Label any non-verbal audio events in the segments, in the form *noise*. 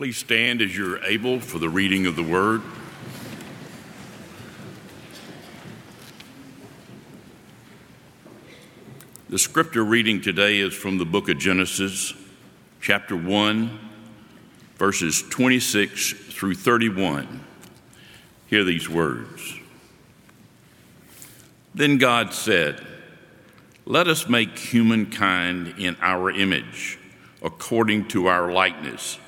Please stand as you're able for the reading of the word. The scripture reading today is from the book of Genesis, chapter 1, verses 26 through 31. Hear these words. Then God said, Let us make humankind in our image, according to our likeness,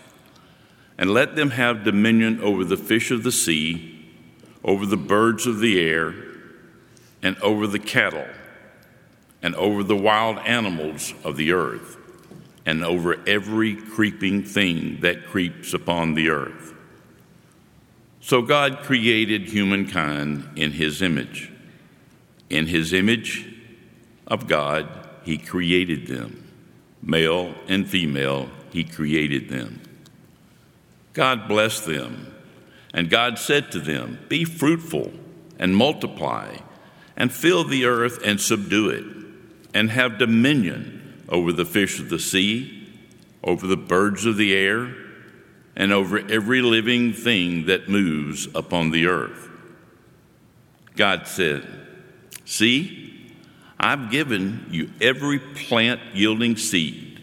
and let them have dominion over the fish of the sea, over the birds of the air, and over the cattle, and over the wild animals of the earth, and over every creeping thing that creeps upon the earth. So God created humankind in his image. In his image of God, he created them. Male and female, he created them. God blessed them, and God said to them, Be fruitful and multiply, and fill the earth and subdue it, and have dominion over the fish of the sea, over the birds of the air, and over every living thing that moves upon the earth. God said, See, I've given you every plant yielding seed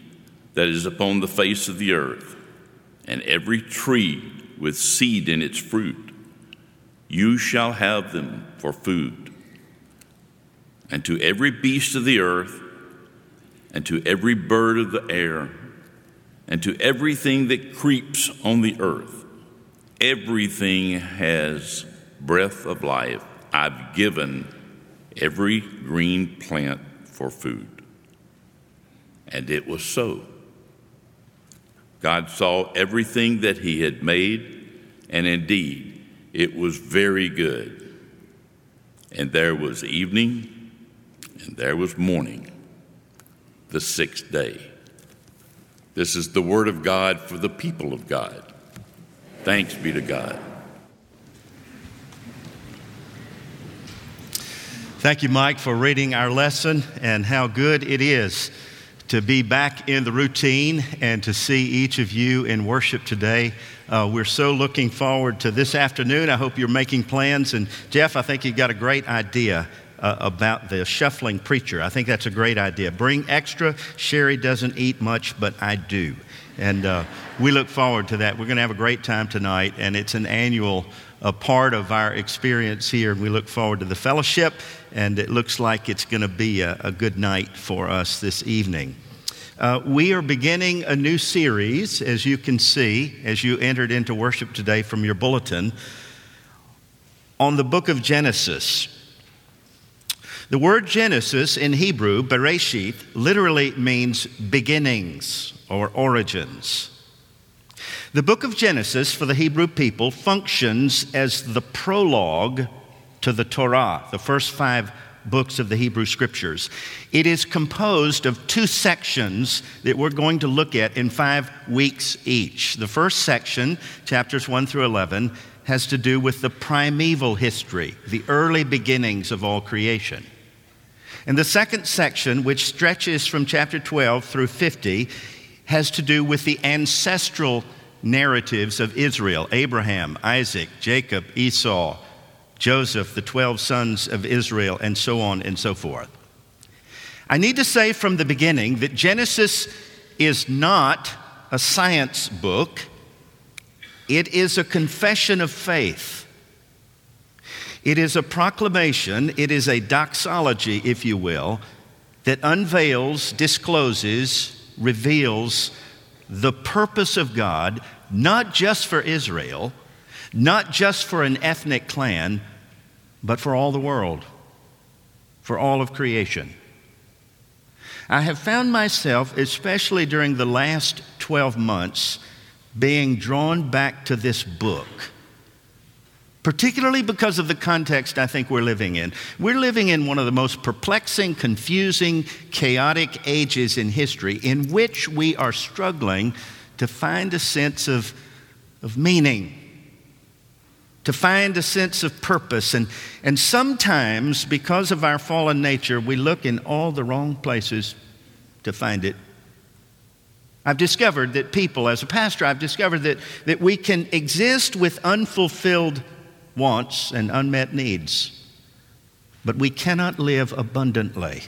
that is upon the face of the earth, and every tree with seed in its fruit. You shall have them for food. And to every beast of the earth, and to every bird of the air, and to everything that creeps on the earth, everything has breath of life. I've given every green plant for food. And it was so. God saw everything that He had made, and indeed, it was very good. And there was evening, and there was morning, the sixth day. This is the word of God for the people of God. Thanks be to God. Thank you, Mike, for reading our lesson and how good it is to be back in the routine and to see each of you in worship today. Uh, we're so looking forward to this afternoon. I hope you're making plans. And Jeff, I think you've got a great idea uh, about the shuffling preacher. I think that's a great idea. Bring extra. Sherry doesn't eat much, but I do. And uh, we look forward to that. We're going to have a great time tonight, and it's an annual part of our experience here. And we look forward to the fellowship, and it looks like it's going to be a, a, good night for us this evening. Uh, we are beginning a new series, as you can see, as you entered into worship today from your bulletin, on the book of Genesis. The word Genesis in Hebrew, Bereshit, literally means beginnings or origins. The book of Genesis for the Hebrew people functions as the prologue to the Torah, the first five books of the Hebrew Scriptures. It is composed of two sections that we're going to look at in five weeks each. The first section, chapters 1 through 11, has to do with the primeval history, the early beginnings of all creation. And the second section, which stretches from chapter 12 through 50, has to do with the ancestral narratives of Israel Abraham, Isaac, Jacob, Esau, Joseph, the 12 sons of Israel, and so on and so forth. I need to say from the beginning that Genesis is not a science book, it is a confession of faith. It is a proclamation, it is a doxology, if you will, that unveils, discloses, reveals the purpose of God, not just for Israel, not just for an ethnic clan, but for all the world, for all of creation. I have found myself, especially during the last 12 months, being drawn back to this book particularly because of the context I think we're living in. We're living in one of the most perplexing, confusing, chaotic ages in history in which we are struggling to find a sense of, of meaning, to find a sense of purpose. And, and sometimes, because of our fallen nature, we look in all the wrong places to find it. I've discovered that people, as a pastor, I've discovered that, that we can exist with unfulfilled wants and unmet needs, but we cannot live abundantly.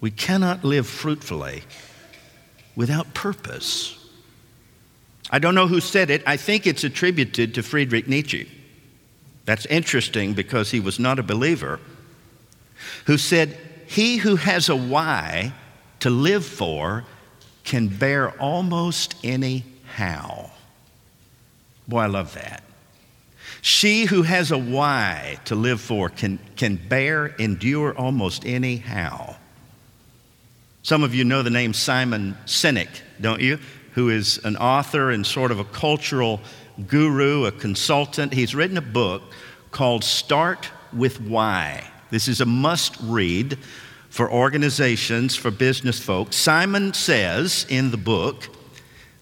We cannot live fruitfully without purpose. I don't know who said it. I think it's attributed to Friedrich Nietzsche. That's interesting because he was not a believer, who said, He who has a why to live for can bear almost any how. Boy, I love that. She who has a why to live for can, can bear, endure almost any how. Some of you know the name Simon Sinek, don't you? Who is an author and sort of a cultural guru, a consultant. He's written a book called Start with Why. This is a must read for organizations, for business folks. Simon says in the book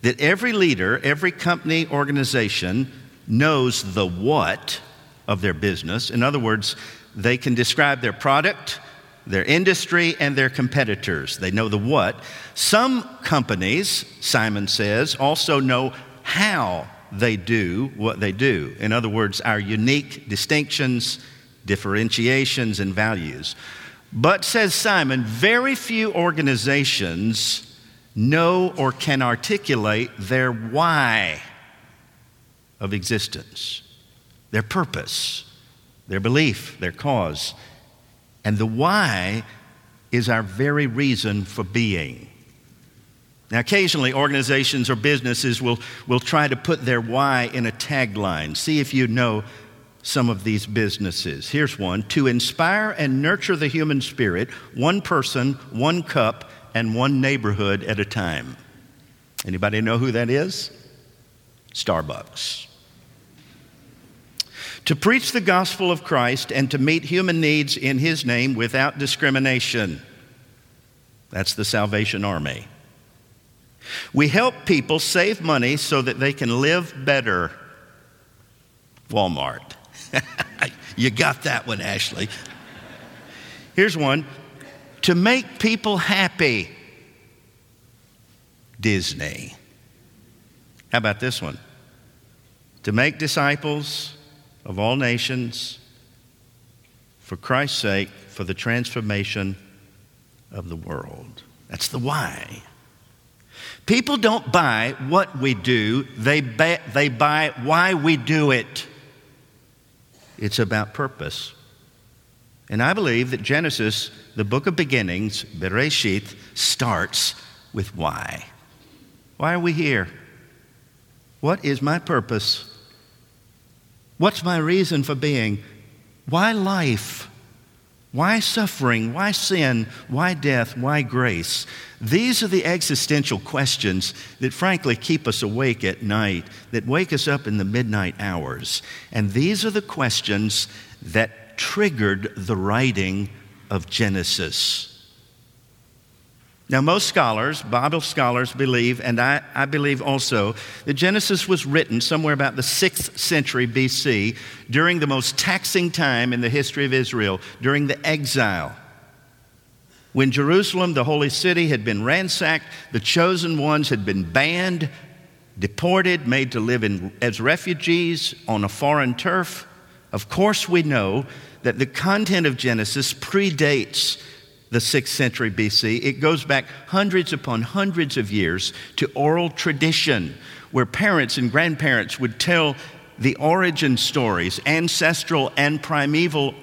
that every leader, every company, organization knows the what of their business. In other words, they can describe their product, their industry, and their competitors. They know the what. Some companies, Simon says, also know how they do what they do. In other words, our unique distinctions, differentiations, and values. But, says Simon, very few organizations know or can articulate their why of existence, their purpose, their belief, their cause. And the why is our very reason for being. Now, occasionally, organizations or businesses will, will try to put their why in a tagline. See if you know some of these businesses. Here's one to inspire and nurture the human spirit, one person, one cup, and one neighborhood at a time. Anybody know who that is? Starbucks. To preach the gospel of Christ and to meet human needs in his name without discrimination. That's the Salvation Army. We help people save money so that they can live better. Walmart. *laughs* you got that one, Ashley. Here's one to make people happy. Disney. How about this one? To make disciples of all nations for Christ's sake, for the transformation of the world. That's the why. People don't buy what we do, they, buy, they buy why we do it. It's about purpose. And I believe that Genesis, the book of beginnings, Bereshit, starts with why. Why are we here? What is my purpose? What's my reason for being? Why life? Why suffering? Why sin? Why death? Why grace? These are the existential questions that, frankly, keep us awake at night, that wake us up in the midnight hours. And these are the questions that triggered the writing of Genesis. Now, most scholars, Bible scholars, believe, and I, I, believe also, that Genesis was written somewhere about the 6th century BC during the most taxing time in the history of Israel, during the exile. When Jerusalem, the holy city, had been ransacked, the chosen ones had been banned, deported, made to live in, as refugees on a foreign turf. Of course, we know that the content of Genesis predates the 6th century BC. It goes back hundreds upon hundreds of years to oral tradition, where parents and grandparents would tell the origin stories, ancestral and primeval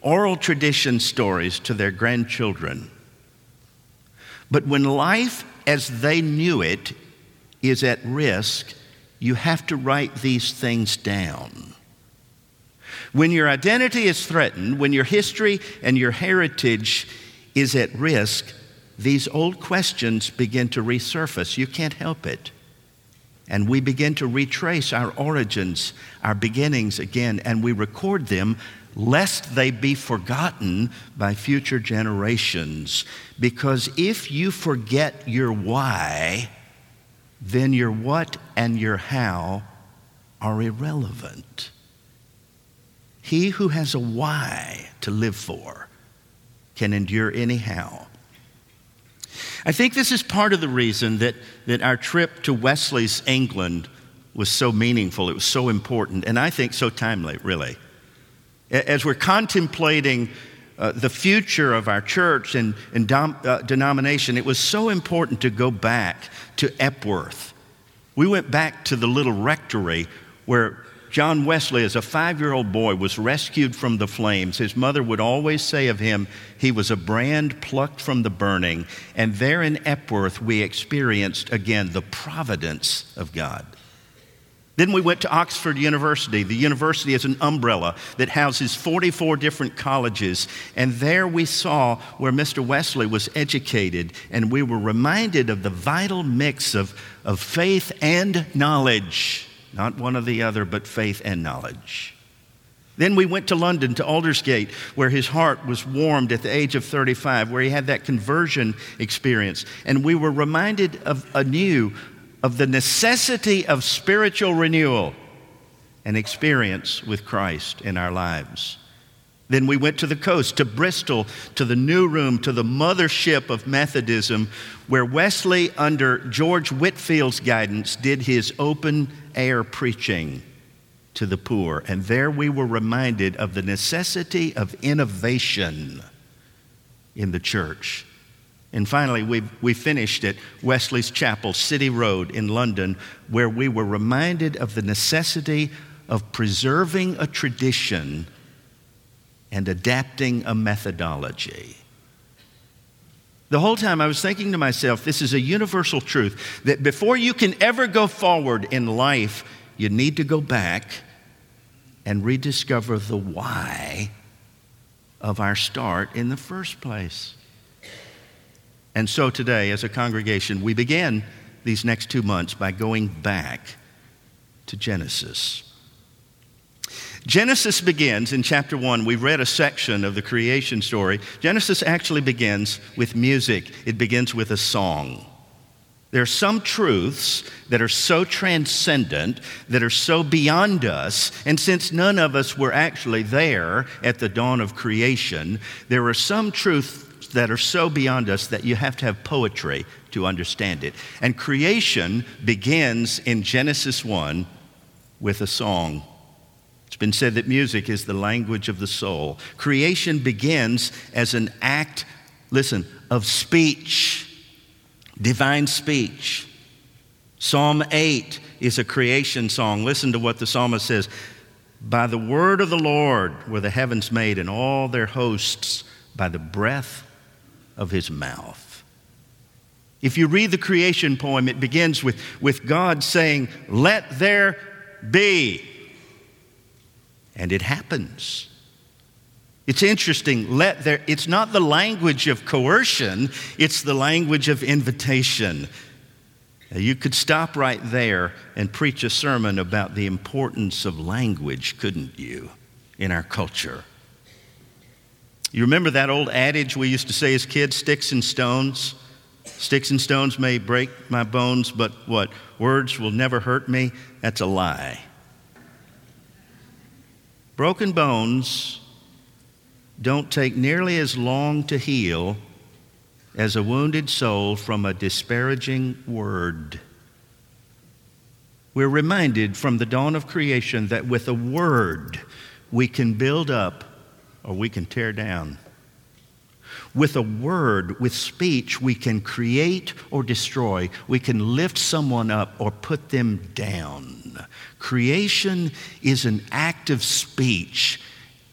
oral tradition stories to their grandchildren. But when life as they knew it is at risk, you have to write these things down. When your identity is threatened, when your history and your heritage is at risk, these old questions begin to resurface. You can't help it. And we begin to retrace our origins, our beginnings again, and we record them lest they be forgotten by future generations. Because if you forget your why, then your what and your how are irrelevant. He who has a why to live for can endure anyhow. I think this is part of the reason that, that our trip to Wesley's England was so meaningful. It was so important, and I think so timely, really. As we're contemplating uh, the future of our church and, and dom, uh, denomination, it was so important to go back to Epworth. We went back to the little rectory where John Wesley, as a five year old boy, was rescued from the flames. His mother would always say of him, he was a brand plucked from the burning. And there in Epworth, we experienced again the providence of God. Then we went to Oxford University. The university is an umbrella that houses 44 different colleges. And there we saw where Mr. Wesley was educated, and we were reminded of the vital mix of, of faith and knowledge. Not one or the other, but faith and knowledge. Then we went to London, to Aldersgate, where his heart was warmed at the age of 35, where he had that conversion experience. And we were reminded of anew of the necessity of spiritual renewal and experience with Christ in our lives. Then we went to the coast, to Bristol, to the New Room, to the mothership of Methodism, where Wesley, under George Whitefield's guidance, did his open air preaching to the poor. And there we were reminded of the necessity of innovation in the church. And finally, we, we finished at Wesley's Chapel, City Road in London, where we were reminded of the necessity of preserving a tradition and adapting a methodology. The whole time I was thinking to myself, this is a universal truth that before you can ever go forward in life, you need to go back and rediscover the why of our start in the first place. And so today, as a congregation, we begin these next two months by going back to Genesis. Genesis begins in chapter 1. We read a section of the creation story. Genesis actually begins with music, it begins with a song. There are some truths that are so transcendent, that are so beyond us, and since none of us were actually there at the dawn of creation, there are some truths that are so beyond us that you have to have poetry to understand it. And creation begins in Genesis 1 with a song. It's been said that music is the language of the soul. Creation begins as an act, listen, of speech, divine speech. Psalm 8 is a creation song. Listen to what the psalmist says By the word of the Lord were the heavens made, and all their hosts by the breath of his mouth. If you read the creation poem, it begins with, with God saying, Let there be. And it happens. It's interesting. Let there, it's not the language of coercion, it's the language of invitation. Now, you could stop right there and preach a sermon about the importance of language, couldn't you, in our culture? You remember that old adage we used to say as kids sticks and stones? Sticks and stones may break my bones, but what? Words will never hurt me? That's a lie. Broken bones don't take nearly as long to heal as a wounded soul from a disparaging word. We're reminded from the dawn of creation that with a word we can build up or we can tear down. With a word, with speech, we can create or destroy. We can lift someone up or put them down. Creation is an act of speech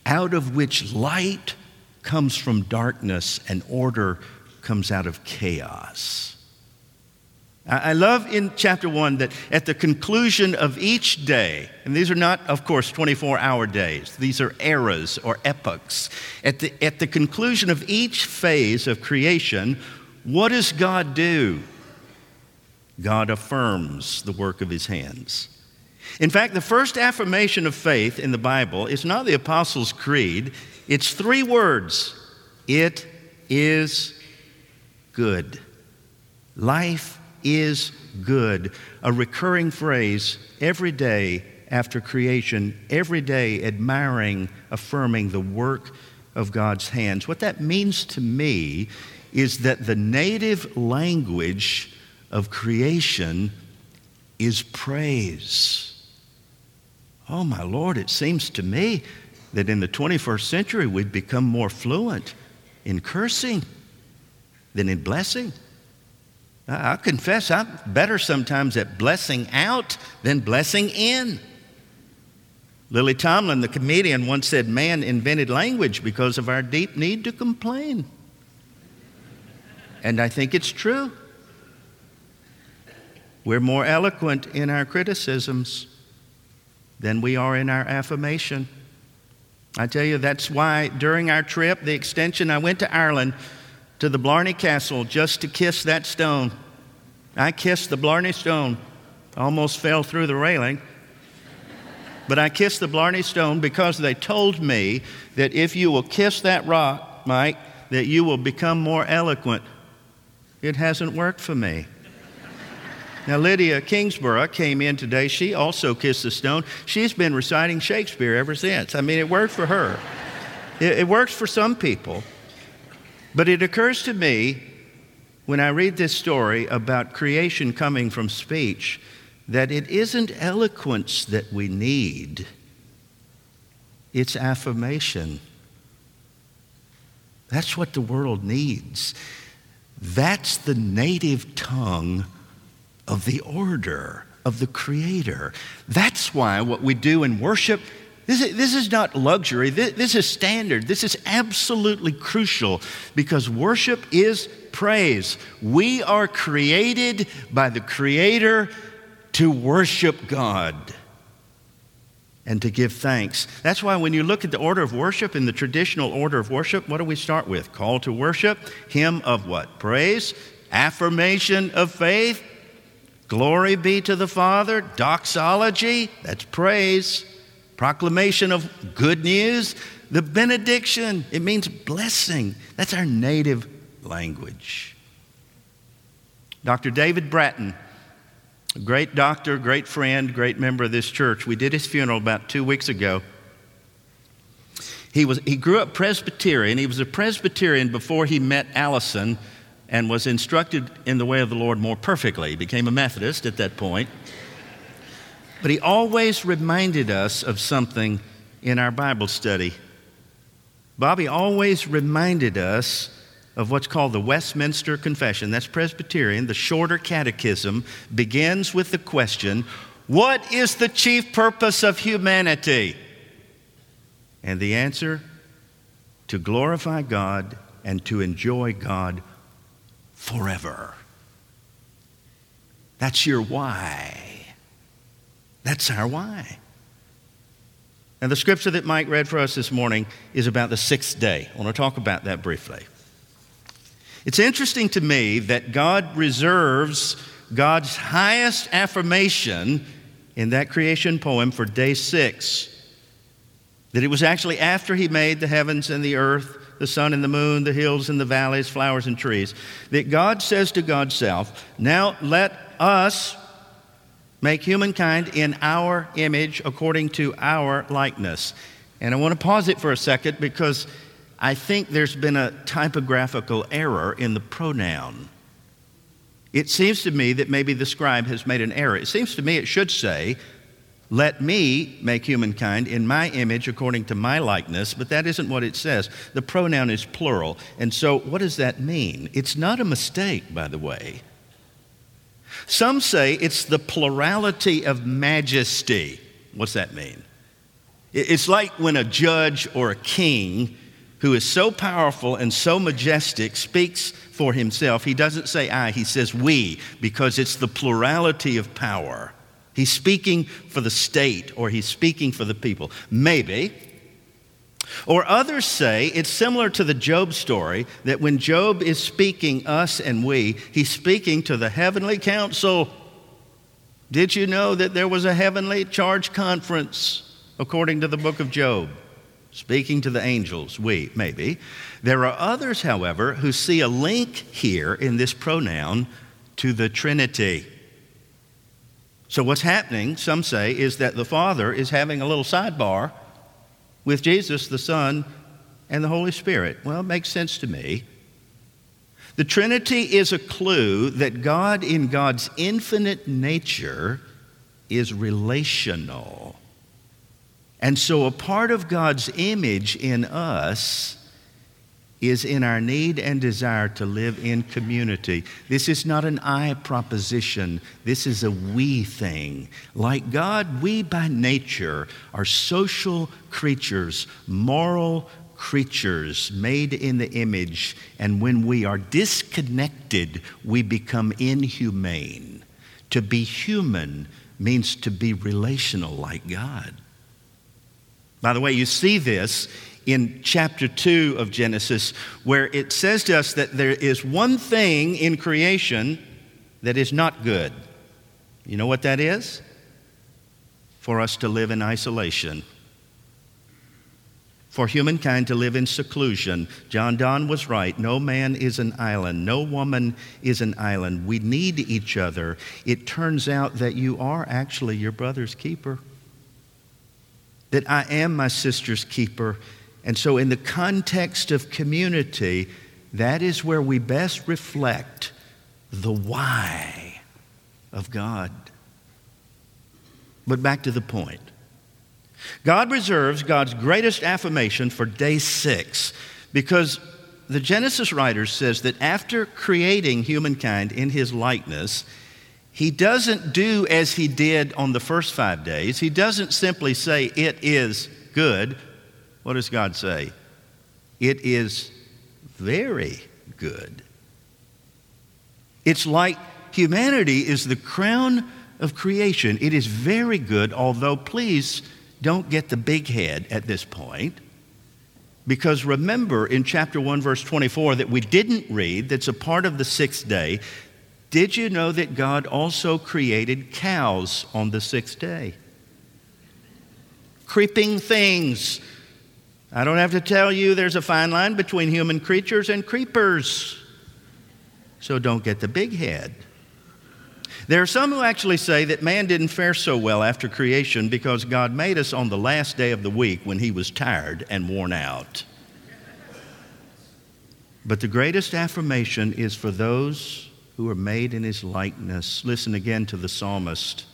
out of which light comes from darkness and order comes out of chaos. I love in chapter one that at the conclusion of each day, and these are not, of course, 24 hour days, these are eras or epochs. At the, at the conclusion of each phase of creation, what does God do? God affirms the work of his hands. In fact, the first affirmation of faith in the Bible is not the Apostles' Creed, it's three words It is good. Life is good, a recurring phrase every day after creation, every day admiring, affirming the work of God's hands. What that means to me is that the native language of creation is praise. Oh, my Lord, it seems to me that in the 21st century we've become more fluent in cursing than in blessing. I confess I'm better sometimes at blessing out than blessing in. Lily Tomlin, the comedian, once said, Man invented language because of our deep need to complain. And I think it's true. We're more eloquent in our criticisms than we are in our affirmation. I tell you, that's why during our trip, the extension, I went to Ireland to the Blarney Castle just to kiss that stone. I kissed the Blarney Stone, almost fell through the railing. But I kissed the Blarney Stone because they told me that if you will kiss that rock, Mike, that you will become more eloquent. It hasn't worked for me. Now, Lydia Kingsborough came in today. She also kissed the stone. She's been reciting Shakespeare ever since. I mean, it worked for her. It, it works for some people. But it occurs to me when I read this story about creation coming from speech that it isn't eloquence that we need, it's affirmation. That's what the world needs. That's the native tongue of the order, of the Creator. That's why what we do in worship. This is, this is not luxury. This, this is standard. This is absolutely crucial because worship is praise. We are created by the Creator to worship God and to give thanks. That's why when you look at the order of worship, in the traditional order of worship, what do we start with? Call to worship, hymn of what? Praise, affirmation of faith, glory be to the Father, doxology, that's praise, proclamation of good news, the benediction, it means blessing. That's our native language. Dr. David Bratton a great doctor, great friend, great member of this church. We did his funeral about two weeks ago. He, was, he grew up Presbyterian. He was a Presbyterian before he met Allison and was instructed in the way of the Lord more perfectly. He became a Methodist at that point. But he always reminded us of something in our Bible study. Bobby always reminded us of what's called the Westminster Confession, that's Presbyterian, the shorter catechism, begins with the question What is the chief purpose of humanity? And the answer to glorify God and to enjoy God forever. That's your why. That's our why. And the scripture that Mike read for us this morning is about the sixth day. I want to talk about that briefly. It's interesting to me that God reserves God's highest affirmation in that creation poem for day six. That it was actually after he made the heavens and the earth, the sun and the moon, the hills and the valleys, flowers and trees, that God says to God's self, Now let us make humankind in our image according to our likeness. And I want to pause it for a second because I think there's been a typographical error in the pronoun. It seems to me that maybe the scribe has made an error. It seems to me it should say, Let me make humankind in my image according to my likeness, but that isn't what it says. The pronoun is plural. And so, what does that mean? It's not a mistake, by the way. Some say it's the plurality of majesty. What's that mean? It's like when a judge or a king who is so powerful and so majestic, speaks for himself. He doesn't say I, he says we, because it's the plurality of power. He's speaking for the state or he's speaking for the people. Maybe. Or others say it's similar to the Job story that when Job is speaking us and we, he's speaking to the heavenly council. Did you know that there was a heavenly charge conference according to the book of Job? speaking to the angels, we, maybe. There are others, however, who see a link here in this pronoun to the Trinity. So, what's happening, some say, is that the Father is having a little sidebar with Jesus, the Son, and the Holy Spirit. Well, it makes sense to me. The Trinity is a clue that God, in God's infinite nature, is relational. And so, a part of God's image in us is in our need and desire to live in community. This is not an I proposition, this is a we thing. Like God, we by nature are social creatures, moral creatures made in the image, and when we are disconnected, we become inhumane. To be human means to be relational like God. By the way, you see this in chapter 2 of Genesis, where it says to us that there is one thing in creation that is not good. You know what that is? For us to live in isolation. For humankind to live in seclusion. John Donne was right. No man is an island. No woman is an island. We need each other. It turns out that you are actually your brother's keeper. That I am my sister's keeper and so, in the context of community, that is where we best reflect the why of God. But back to the point God reserves God's greatest affirmation for day six because the Genesis writer says that after creating humankind in his likeness, he doesn't do as he did on the first five days. He doesn't simply say, It is good, what does God say? It is very good. It's like humanity is the crown of creation. It is very good, although please don't get the big head at this point. Because remember in chapter 1, verse 24, that we didn't read, that's a part of the sixth day. Did you know that God also created cows on the sixth day? Creeping things I don't have to tell you there's a fine line between human creatures and creepers. So don't get the big head. There are some who actually say that man didn't fare so well after creation because God made us on the last day of the week when he was tired and worn out. But the greatest affirmation is for those who are made in his likeness. Listen again to the psalmist.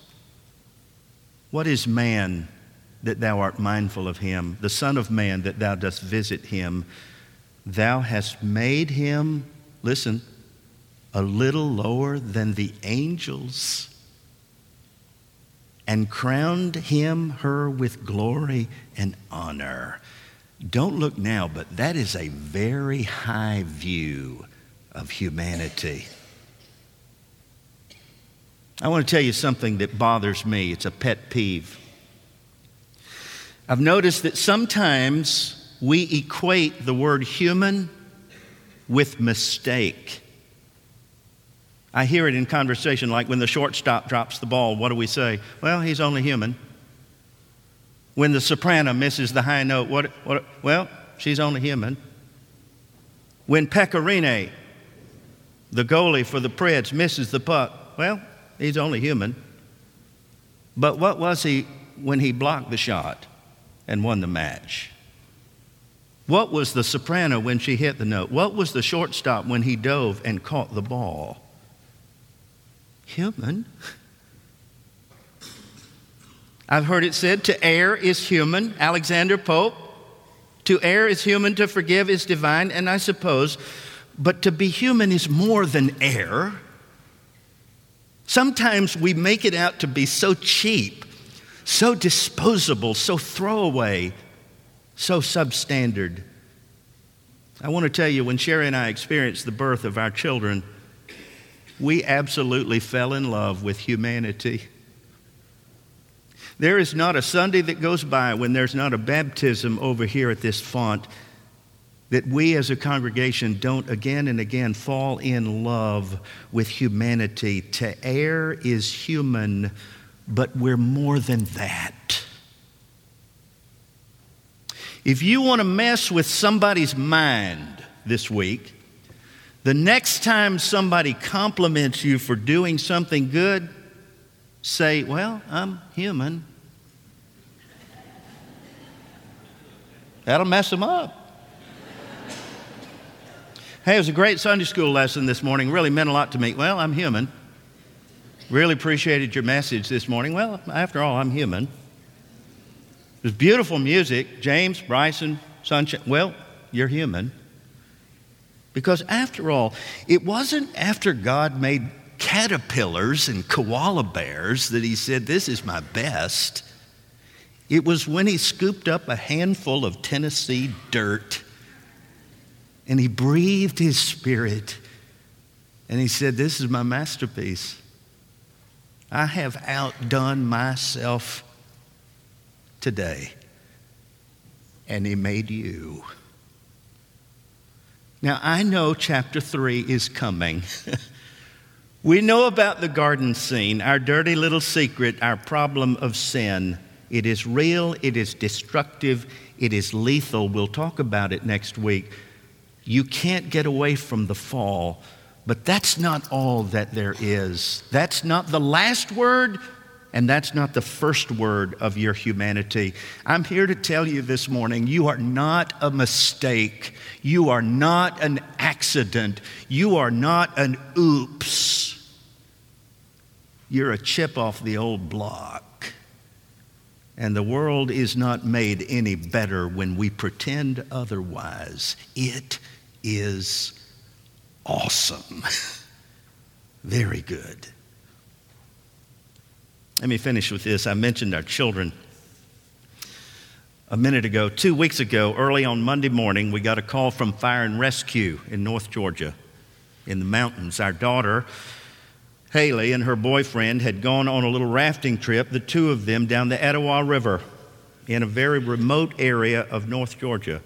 What is man that thou art mindful of him, the Son of Man that thou dost visit him. Thou hast made him, listen, a little lower than the angels and crowned him, her, with glory and honor. Don't look now, but that is a very high view of humanity. I want to tell you something that bothers me. It's a pet peeve. I've noticed that sometimes we equate the word human with mistake. I hear it in conversation like when the shortstop drops the ball, what do we say? Well, he's only human. When the soprano misses the high note, what, what well, she's only human. When Pekka Rinne, the goalie for the Preds, misses the puck, well, he's only human. But what was he when he blocked the shot? And won the match? What was the soprano when she hit the note? What was the shortstop when he dove and caught the ball? Human. I've heard it said to err is human. Alexander Pope. To err is human, to forgive is divine, and I suppose, but to be human is more than err. Sometimes we make it out to be so cheap so disposable, so throwaway, so substandard. I want to tell you, when Sherry and I experienced the birth of our children, we absolutely fell in love with humanity. There is not a Sunday that goes by when there's not a baptism over here at this font that we as a congregation don't again and again fall in love with humanity. To err is human, but we're more than that. If you want to mess with somebody's mind this week, the next time somebody compliments you for doing something good, say, Well, I'm human. That'll mess them up. Hey, it was a great Sunday school lesson this morning. Really meant a lot to me. Well, I'm human. Really appreciated your message this morning. Well, after all, I'm human. It was beautiful music. James, Bryson, Sunshine. Well, you're human. Because after all, it wasn't after God made caterpillars and koala bears that he said, This is my best. It was when he scooped up a handful of Tennessee dirt and he breathed his spirit and he said, This is my masterpiece. I have outdone myself today. And he made you. Now, I know chapter three is coming. *laughs* we know about the garden scene, our dirty little secret, our problem of sin. It is real, it is destructive, it is lethal. We'll talk about it next week. You can't get away from the fall. But that's not all that there is. That's not the last word, and that's not the first word of your humanity. I'm here to tell you this morning you are not a mistake. You are not an accident. You are not an oops. You're a chip off the old block. And the world is not made any better when we pretend otherwise. It is awesome. Very good. Let me finish with this. I mentioned our children a minute ago. Two weeks ago, early on Monday morning, we got a call from Fire and Rescue in North Georgia in the mountains. Our daughter, Haley, and her boyfriend had gone on a little rafting trip, the two of them, down the Etowah River in a very remote area of North Georgia.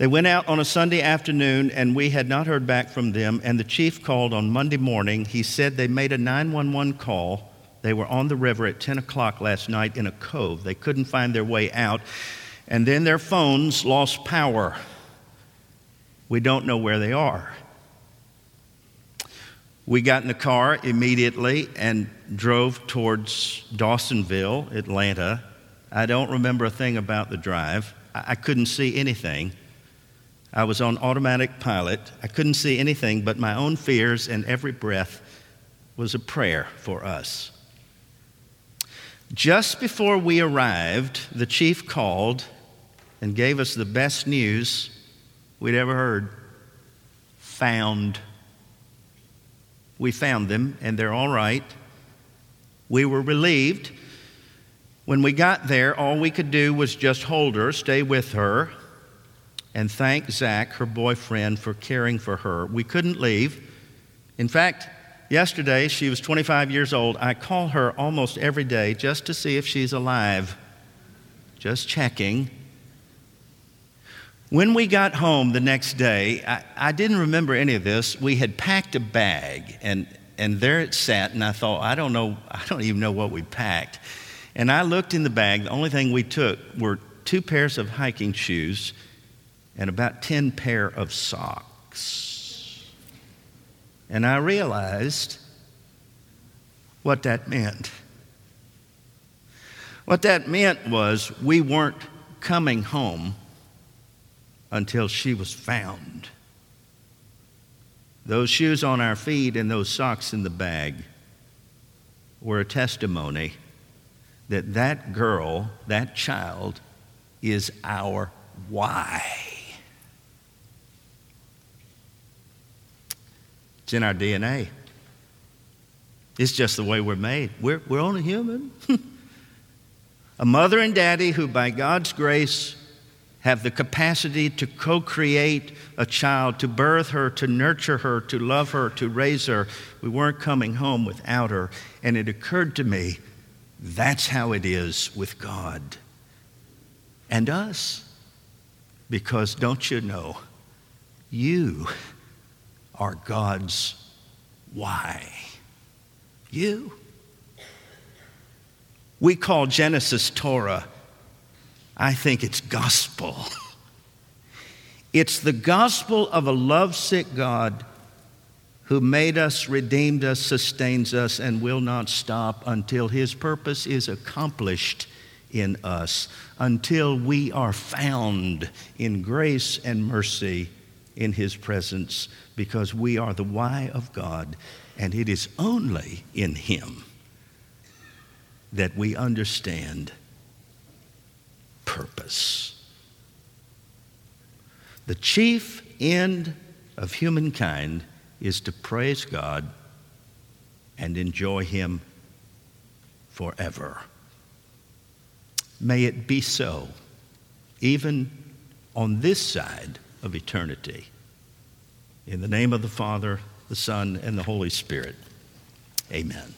They went out on a Sunday afternoon, and we had not heard back from them. And the chief called on Monday morning. He said they made a 911 call. They were on the river at 10 o'clock last night in a cove. They couldn't find their way out. And then their phones lost power. We don't know where they are. We got in the car immediately and drove towards Dawsonville, Atlanta. I don't remember a thing about the drive. I couldn't see anything. I was on automatic pilot. I couldn't see anything but my own fears, and every breath was a prayer for us. Just before we arrived, the chief called and gave us the best news we'd ever heard found. We found them, and they're all right. We were relieved. When we got there, all we could do was just hold her, stay with her, and thank Zach, her boyfriend, for caring for her. We couldn't leave. In fact, yesterday, she was 25 years old. I call her almost every day just to see if she's alive, just checking. When we got home the next day, I, I, didn't remember any of this. We had packed a bag, and, and there it sat, and I thought, I don't know, I don't even know what we packed. And I looked in the bag. The only thing we took were two pairs of hiking shoes and about 10 pair of socks. And I realized what that meant. What that meant was we weren't coming home until she was found. Those shoes on our feet and those socks in the bag were a testimony that that girl, that child, is our why. It's in our DNA. It's just the way we're made. We're, we're only human. *laughs* a mother and daddy who, by God's grace, have the capacity to co create a child, to birth her, to nurture her, to love her, to raise her. We weren't coming home without her. And it occurred to me that's how it is with God and us. Because don't you know, you are God's why. You. We call Genesis Torah. I think it's gospel. *laughs* It's the gospel of a lovesick God who made us, redeemed us, sustains us, and will not stop until his purpose is accomplished in us, until we are found in grace and mercy in His presence because we are the why of God, and it is only in Him that we understand purpose. The chief end of humankind is to praise God and enjoy Him forever. May it be so, even on this side of eternity. In the name of the Father, the Son, and the Holy Spirit, amen.